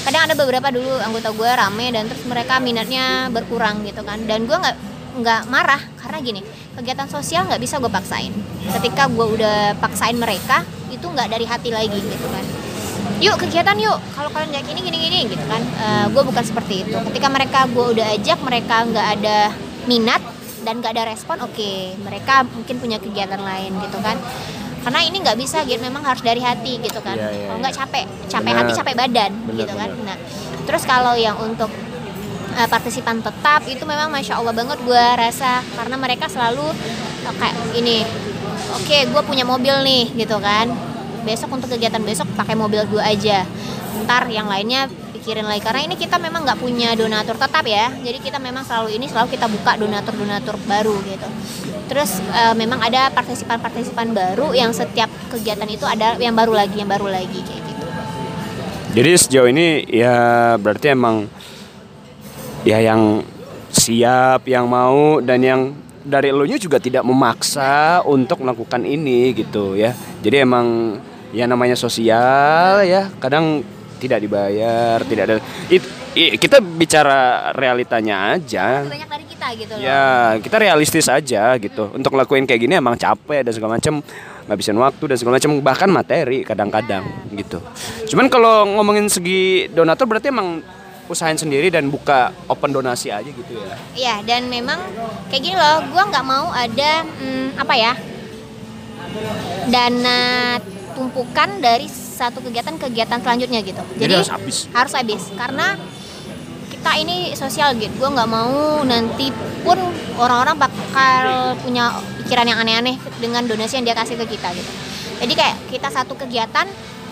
kadang ada beberapa dulu anggota gue rame dan terus mereka minatnya berkurang gitu kan. Dan gue nggak nggak marah karena gini kegiatan sosial nggak bisa gue paksain. Ketika gue udah paksain mereka itu nggak dari hati lagi gitu kan yuk kegiatan yuk. Kalau kalian nggak gini gini gini gitu kan. Gue bukan seperti itu. Ketika mereka gue udah ajak mereka nggak ada minat dan nggak ada respon oke. Mereka mungkin punya kegiatan lain gitu kan. Karena ini nggak bisa gitu memang harus dari hati gitu kan. Iya, iya, kalau iya. nggak capek. Capek Benar. hati capek badan Benar, gitu kan. benar. nah terus kalau yang untuk uh, partisipan tetap itu memang masya allah banget gue rasa. Karena mereka selalu uh, kayak ini oke gue punya mobil nih gitu kan besok untuk kegiatan besok pakai mobil gue aja. Ntar yang lainnya pikirin lagi karena ini kita memang nggak punya donatur tetap ya. Jadi kita memang selalu ini selalu kita buka donatur donatur baru gitu. Terus eh, memang ada partisipan partisipan baru yang setiap kegiatan itu ada yang baru lagi yang baru lagi kayak gitu. Jadi sejauh ini ya berarti emang ya yang siap, yang mau dan yang dari elunya juga tidak memaksa untuk melakukan ini gitu ya. Jadi emang ya namanya sosial ya, kadang tidak dibayar, tidak ada it, i- kita bicara realitanya aja. banyak dari kita gitu loh Ya, kita realistis aja gitu. Untuk ngelakuin kayak gini emang capek dan segala macam, ngabisin waktu dan segala macam, bahkan materi kadang-kadang gitu. Cuman kalau ngomongin segi donatur berarti emang usahain sendiri dan buka open donasi aja gitu ya. Iya dan memang kayak gini loh, gua nggak mau ada hmm, apa ya dana tumpukan dari satu kegiatan-kegiatan selanjutnya gitu. Jadi harus habis. harus habis karena kita ini sosial gitu. Gua nggak mau nanti pun orang-orang bakal punya pikiran yang aneh-aneh dengan donasi yang dia kasih ke kita gitu. Jadi kayak kita satu kegiatan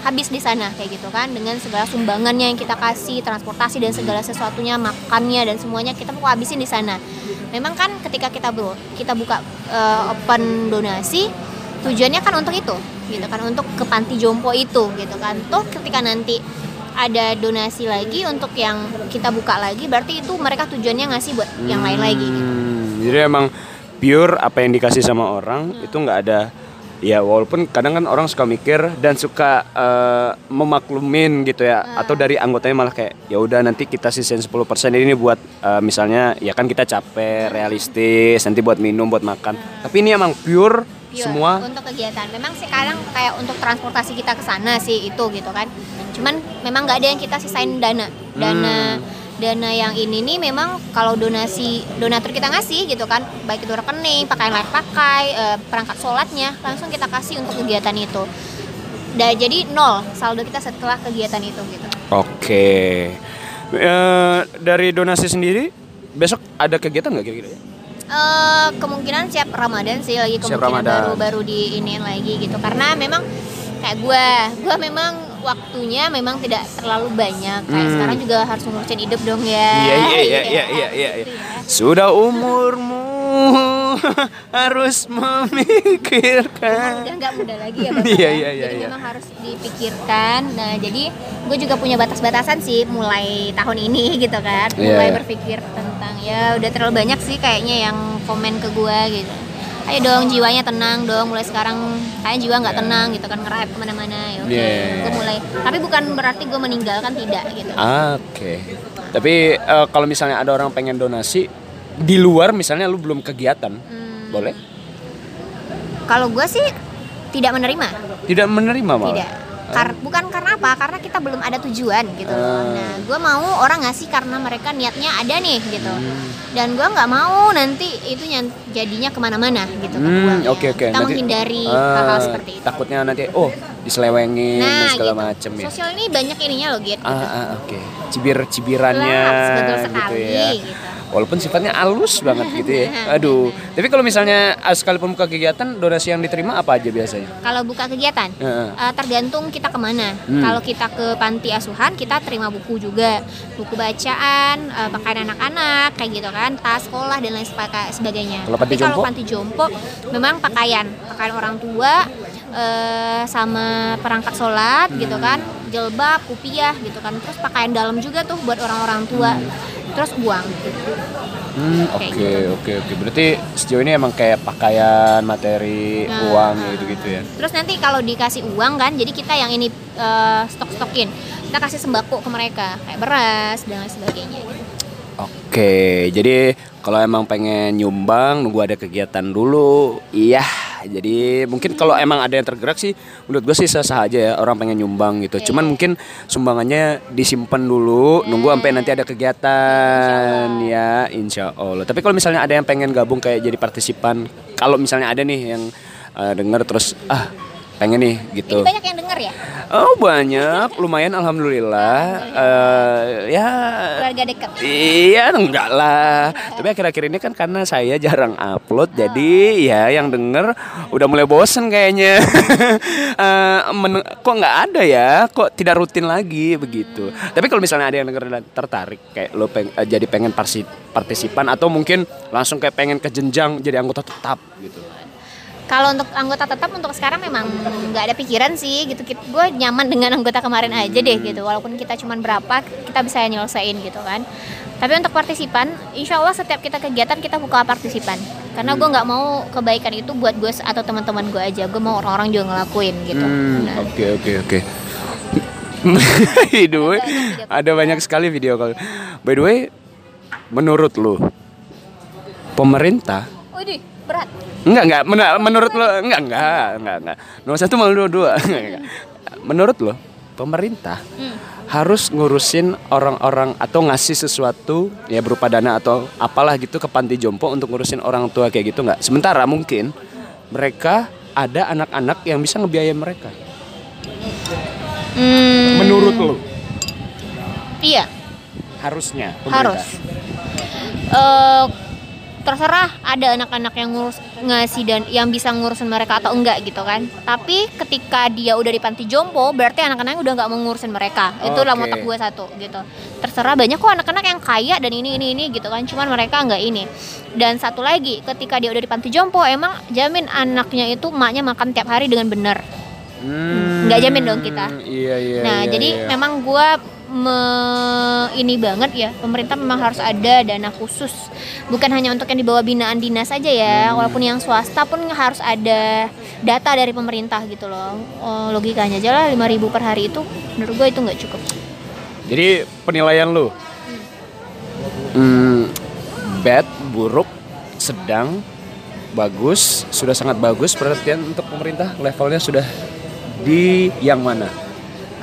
habis di sana kayak gitu kan dengan segala sumbangannya yang kita kasih transportasi dan segala sesuatunya makannya dan semuanya kita mau habisin di sana memang kan ketika kita bro kita buka eh, open donasi tujuannya kan untuk itu gitu kan untuk ke panti jompo itu gitu kan. Tuh ketika nanti ada donasi lagi untuk yang kita buka lagi berarti itu mereka tujuannya ngasih buat yang lain lagi gitu. Hmm, jadi emang pure apa yang dikasih sama orang itu nggak ada. Ya walaupun kadang kan orang suka mikir dan suka eh, memaklumin gitu ya atau dari anggotanya malah kayak ya udah nanti kita sisain 10% ini buat eh, misalnya ya kan kita capek realistis nanti buat minum buat makan. Tapi ini emang pure, Pure, semua untuk kegiatan. Memang sekarang kayak untuk transportasi kita ke sana sih itu gitu kan. Cuman memang nggak ada yang kita sisain dana. Dana dana yang ini nih memang kalau donasi donatur kita ngasih gitu kan, baik itu rekening, pakaian layak pakai, eh, perangkat sholatnya langsung kita kasih untuk kegiatan itu. Dan jadi nol saldo kita setelah kegiatan itu gitu. oke Eh, dari donasi sendiri besok ada kegiatan nggak kira-kira ya? Eh, kemungkinan siap Ramadan sih lagi Siap kemungkinan Ramadan. baru baru di iniin lagi gitu karena memang kayak gua gua memang waktunya memang tidak terlalu banyak kayak Hmm. sekarang juga harus ngurusin hidup dong ya Iya iya iya Gitu iya ya. iya iya. iya. Sudah umurmu [laughs] harus memikirkan. udah nggak muda lagi ya Bapak [laughs] Iya, ya. iya, iya, jadi iya. memang harus dipikirkan nah jadi gue juga punya batas-batasan sih mulai tahun ini [laughs] gitu kan Iya, mulai iya. berpikir tentang ya udah terlalu banyak sih kayaknya yang komen ke gue gitu ayo dong jiwanya tenang dong mulai sekarang kayak jiwa nggak tenang gitu kan ngerap ke mana-mana ya oke Iya. gue mulai tapi bukan berarti gue meninggalkan tidak gitu Oke. Tapi eh, kalau misalnya ada orang pengen donasi di luar misalnya lu belum kegiatan, Hmm, boleh? kalau gue sih tidak menerima Tidak menerima malah. Tidak. Kar- bukan karena apa? Karena kita belum ada tujuan gitu. Ah. Nah, gue mau orang ngasih karena mereka niatnya ada nih gitu. Hmm. Dan gue nggak mau nanti itu jadinya ke mana-mana gitu. Hmm, oke oke. Kita Nanti- menghindari Ah, hal-hal seperti itu. Takutnya nanti oh diselewengin dan Nah, segala gitu. macem ya. Sosial ini banyak ininya loh, Git. Ah, ah, oke. Cibir-cibirannya Jelas, betul gitu sekali, ya. gitu. Walaupun sifatnya halus banget gitu ya. [laughs] Aduh. Tapi kalau misalnya ah, sekalipun buka kegiatan, donasi yang diterima apa aja biasanya? Kalau buka kegiatan, eh, tergantung kita ke mana. Hmm. Kalau kita ke panti asuhan, kita terima buku juga, buku bacaan, pakaian anak-anak, kayak gitu kan, tas sekolah dan lain sebagainya. Kalau panti Tapi kalau jompo? panti jompo, memang pakaian, pakaian orang tua, eh, sama perangkat sholat gitu Hmm. kan, jilbab, kupiah gitu kan, terus pakaian dalam juga tuh buat orang-orang tua, terus uang. Hmm, oke oke oke. Berarti sejauh ini emang kayak pakaian, materi, Nah, uang gitu-gitu ya. Terus nanti kalau dikasih uang kan, jadi kita yang ini eh, stok-stokin, kita kasih sembako ke mereka, kayak beras dan lain sebagainya. Gitu. Oke, jadi kalau emang pengen nyumbang nunggu ada kegiatan dulu. Iya, jadi mungkin kalau emang ada yang tergerak sih menurut gue sih sah-sah aja ya orang pengen nyumbang gitu. Iya, Cuman mungkin sumbangannya disimpan dulu nunggu sampai nanti ada kegiatan ya, insya Allah. Tapi kalau misalnya ada yang pengen gabung kayak jadi partisipan, kalau misalnya ada nih yang uh, denger terus ah pengen nih Ini gitu. banyak yang denger ya, Oh banyak, lumayan alhamdulillah. Eh, ya. Keluarga dekat. Iya enggak lah. Tapi akhir-akhir ini kan karena saya jarang upload Jadi ya yang denger udah mulai bosen kayaknya. [laughs] Eh, men- Kok nggak ada ya? Kok tidak rutin lagi begitu. Tapi kalau misalnya ada yang denger dan tertarik Kayak lo peng- eh, jadi pengen parsi- partisipan Atau mungkin langsung kayak pengen ke jenjang jadi anggota tetap gitu Kalau untuk anggota tetap untuk sekarang memang nggak ada pikiran sih gitu. Gue nyaman dengan anggota kemarin aja deh gitu. Walaupun kita cuma berapa, kita bisa nyelesain gitu kan. Tapi untuk partisipan, insya Allah setiap kita kegiatan kita buka partisipan. Karena gue nggak mau kebaikan itu buat gue atau teman-teman gue aja. Gue mau orang-orang juga ngelakuin gitu. Hmm, Nah, Oke oke oke. [laughs] By the way, ada banyak sekali video call. By the way, menurut lu pemerintah Widih, berat. Enggak enggak. Men- menurut lu enggak enggak enggak enggak. Nomor satu malu dua dua [laughs] menurut lu pemerintah Hmm. harus ngurusin orang-orang atau ngasih sesuatu ya berupa dana atau apalah gitu ke panti jompo untuk ngurusin orang tua kayak gitu nggak sementara mungkin mereka ada anak-anak yang bisa ngebiayain mereka. Hmm, menurut lu Iya, harusnya harus. Eh, terserah ada anak-anak yang ngurus ngasih dan yang bisa ngurusin mereka atau enggak gitu kan. Tapi ketika dia udah di panti jompo berarti anak-anaknya udah nggak mau ngurusin mereka. Itu lah motak gue satu gitu. Terserah banyak kok anak-anak yang kaya dan ini ini ini gitu kan. Cuman mereka nggak ini. Dan satu lagi ketika dia udah di panti jompo emang jamin anaknya itu emaknya makan tiap hari dengan benar Hmm, Nggak jamin dong kita. Iya iya. Nah, iya, jadi iya. memang gua me- ini banget ya, pemerintah memang harus ada dana khusus. Bukan hanya untuk yang di bawah binaan dinas saja ya, Hmm. walaupun yang swasta pun harus ada data dari pemerintah gitu loh. Oh, logikanya aja lah 5000 per hari itu menurut gua itu nggak cukup. Jadi penilaian lu hmm, bad, buruk, sedang, bagus, sudah sangat bagus perhatian untuk pemerintah levelnya sudah di yang mana?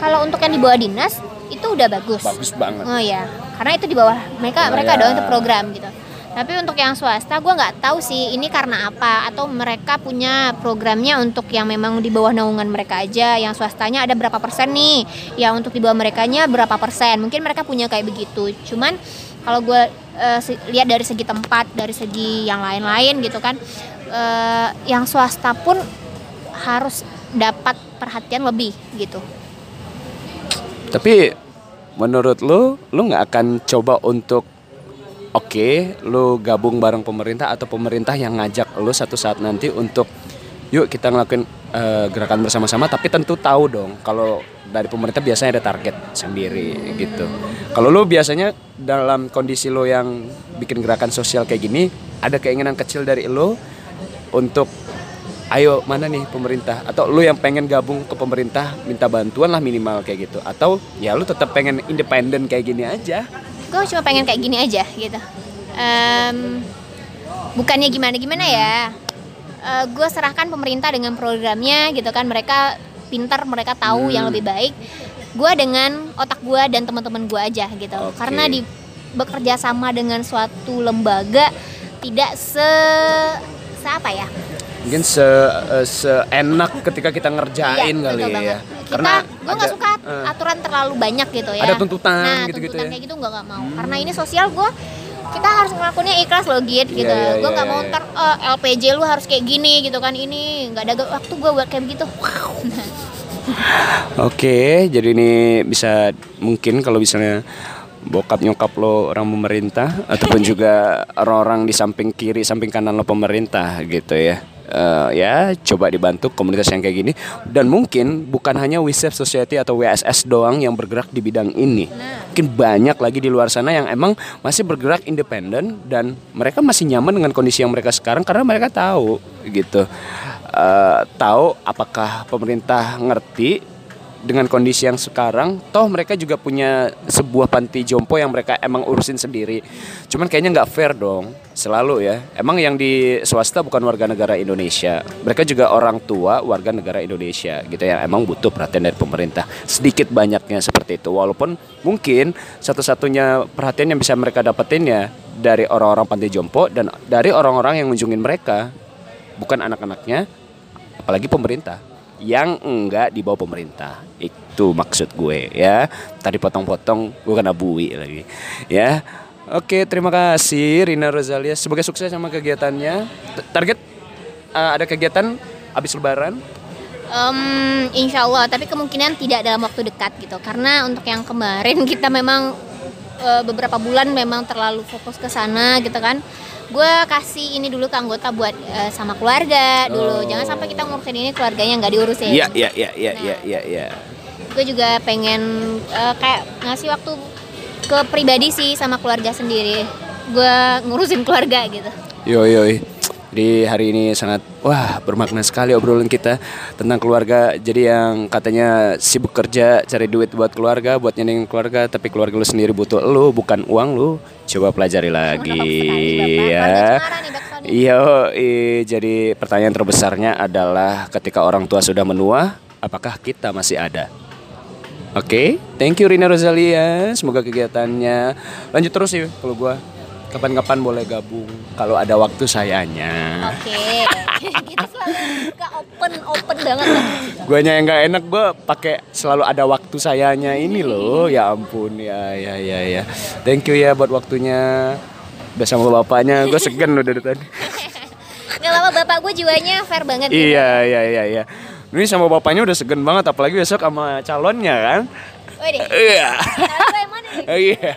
Kalau untuk yang di bawah dinas itu udah bagus. Bagus banget. Oh ya, karena itu di bawah mereka Oh, mereka ya. doang itu program gitu. Tapi untuk yang swasta, gue nggak tahu sih ini karena apa atau mereka punya programnya untuk yang memang di bawah naungan mereka aja. Yang swastanya ada berapa persen nih? Ya untuk di bawah merekanya berapa persen? Mungkin mereka punya kayak begitu. Cuman kalau gue se- lihat dari segi tempat, dari segi yang lain-lain gitu kan, eh, yang swasta pun harus dapat perhatian lebih gitu. Tapi menurut lu, lu nggak akan coba untuk oke, lu gabung bareng pemerintah atau pemerintah yang ngajak lu satu saat nanti untuk yuk kita ngelakuin eh, gerakan bersama-sama tapi tentu tahu dong kalau dari pemerintah biasanya ada target sendiri gitu. Kalau lu biasanya dalam kondisi lu yang bikin gerakan sosial kayak gini, ada keinginan kecil dari lu untuk ayo mana nih pemerintah? Atau lu yang pengen gabung ke pemerintah minta bantuan lah minimal kayak gitu. Atau ya lu tetap pengen independen kayak gini aja. Gue cuma pengen kayak gini aja gitu. Em, bukannya gimana gimana ya? Gue serahkan pemerintah dengan programnya gitu kan. Mereka pintar mereka tahu yang lebih baik. Gue dengan otak gue dan teman-teman gue aja gitu. Oke. karena di bekerja sama dengan suatu lembaga tidak se se apa ya mungkin se eh, seenak ketika kita ngerjain Iya, kali ya banget. Kita, gue nggak suka eh, aturan terlalu banyak gitu ya. Ada tuntutan nah, gitu-gitu tuntutan ya. kayak gitu gue nggak mau. Karena ini sosial gue kita harus ngelakuinnya ikhlas loh Git gitu. Iya, iya, gue iya, nggak mau iya. ntar eh, LPJ lu harus kayak gini gitu kan ini nggak ada waktu gue buat kayak begitu. [laughs] Oke, jadi ini bisa mungkin kalau misalnya bokap nyokap lo orang pemerintah ataupun juga orang-orang di samping kiri, samping kanan lo pemerintah gitu ya. Eh, ya coba dibantu komunitas yang kayak gini. Dan mungkin bukan hanya Save Society atau WSS doang yang bergerak di bidang ini. Mungkin banyak lagi di luar sana yang emang masih bergerak independen dan mereka masih nyaman dengan kondisi yang mereka sekarang karena mereka tahu gitu. Eh, tahu apakah pemerintah ngerti dengan kondisi yang sekarang toh mereka juga punya sebuah panti jompo yang mereka emang urusin sendiri. Cuman kayaknya nggak fair dong selalu ya. Emang yang di swasta bukan warga negara Indonesia. Mereka juga orang tua warga negara Indonesia gitu ya. Emang butuh perhatian dari pemerintah. Sedikit banyaknya seperti itu. Walaupun mungkin satu-satunya perhatian yang bisa mereka dapetin ya dari orang-orang panti jompo dan dari orang-orang yang mengunjungin mereka. Bukan anak-anaknya apalagi pemerintah yang enggak di bawah pemerintah. Itu maksud gue ya. Tadi potong-potong gue kena bui lagi. Ya. Oke, terima kasih Rina Rosalia. Semoga sukses sama kegiatannya. Target uh, ada kegiatan habis lebaran? Em, insya Allah, tapi kemungkinan tidak dalam waktu dekat gitu. Karena untuk yang kemarin [laughs] kita memang eh, beberapa bulan memang terlalu fokus ke sana gitu kan. Gue kasih ini dulu ke anggota buat eh, sama keluarga dulu. Oh. Jangan sampai kita ngurusin ini keluarganya nggak diurusin. Iya, iya, iya, iya, iya, iya, iya. Gue juga pengen eh, kayak ngasih waktu ke pribadi sih sama keluarga sendiri. Gue ngurusin keluarga gitu. Yo yo. Jadi hari ini sangat wah bermakna sekali obrolan kita tentang keluarga. Jadi yang katanya sibuk kerja cari duit buat keluarga, buat nyenengin keluarga, tapi keluarga lu sendiri butuh lu, bukan uang lu. Coba pelajari lagi sekali, ya. Iya, jadi pertanyaan terbesarnya adalah ketika orang tua sudah menua, apakah kita masih ada? Oke, thank you Rina Rosalia. Semoga kegiatannya lanjut terus ya kalau gua kapan-kapan boleh gabung kalau ada waktu sayanya. Oke, [laughs] kita selalu buka open open banget. Guanya yang nggak enak gua pakai selalu ada waktu sayanya ini loh. Ya ampun ya ya ya ya. Thank you ya buat waktunya. Udah sama bapaknya, gue segan loh dari tadi. [laughs] Gak lama bapak gue jiwanya fair banget. gitu. Iya iya iya iya. Ini sama bapaknya udah segan banget apalagi besok sama calonnya kan. Iya. gue? Iya.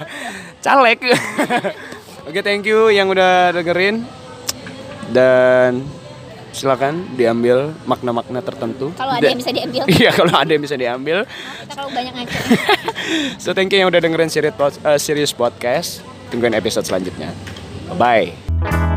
Caleg. [laughs] Oke, thank you yang udah dengerin. Dan silakan diambil makna-makna tertentu. Kalau ada Da- yang bisa diambil, [laughs] Iya, kalau ada yang bisa diambil. kita kalau banyak ngaco. [laughs] So thank you yang udah dengerin series, eh, series podcast. Tungguin episode selanjutnya. Bye.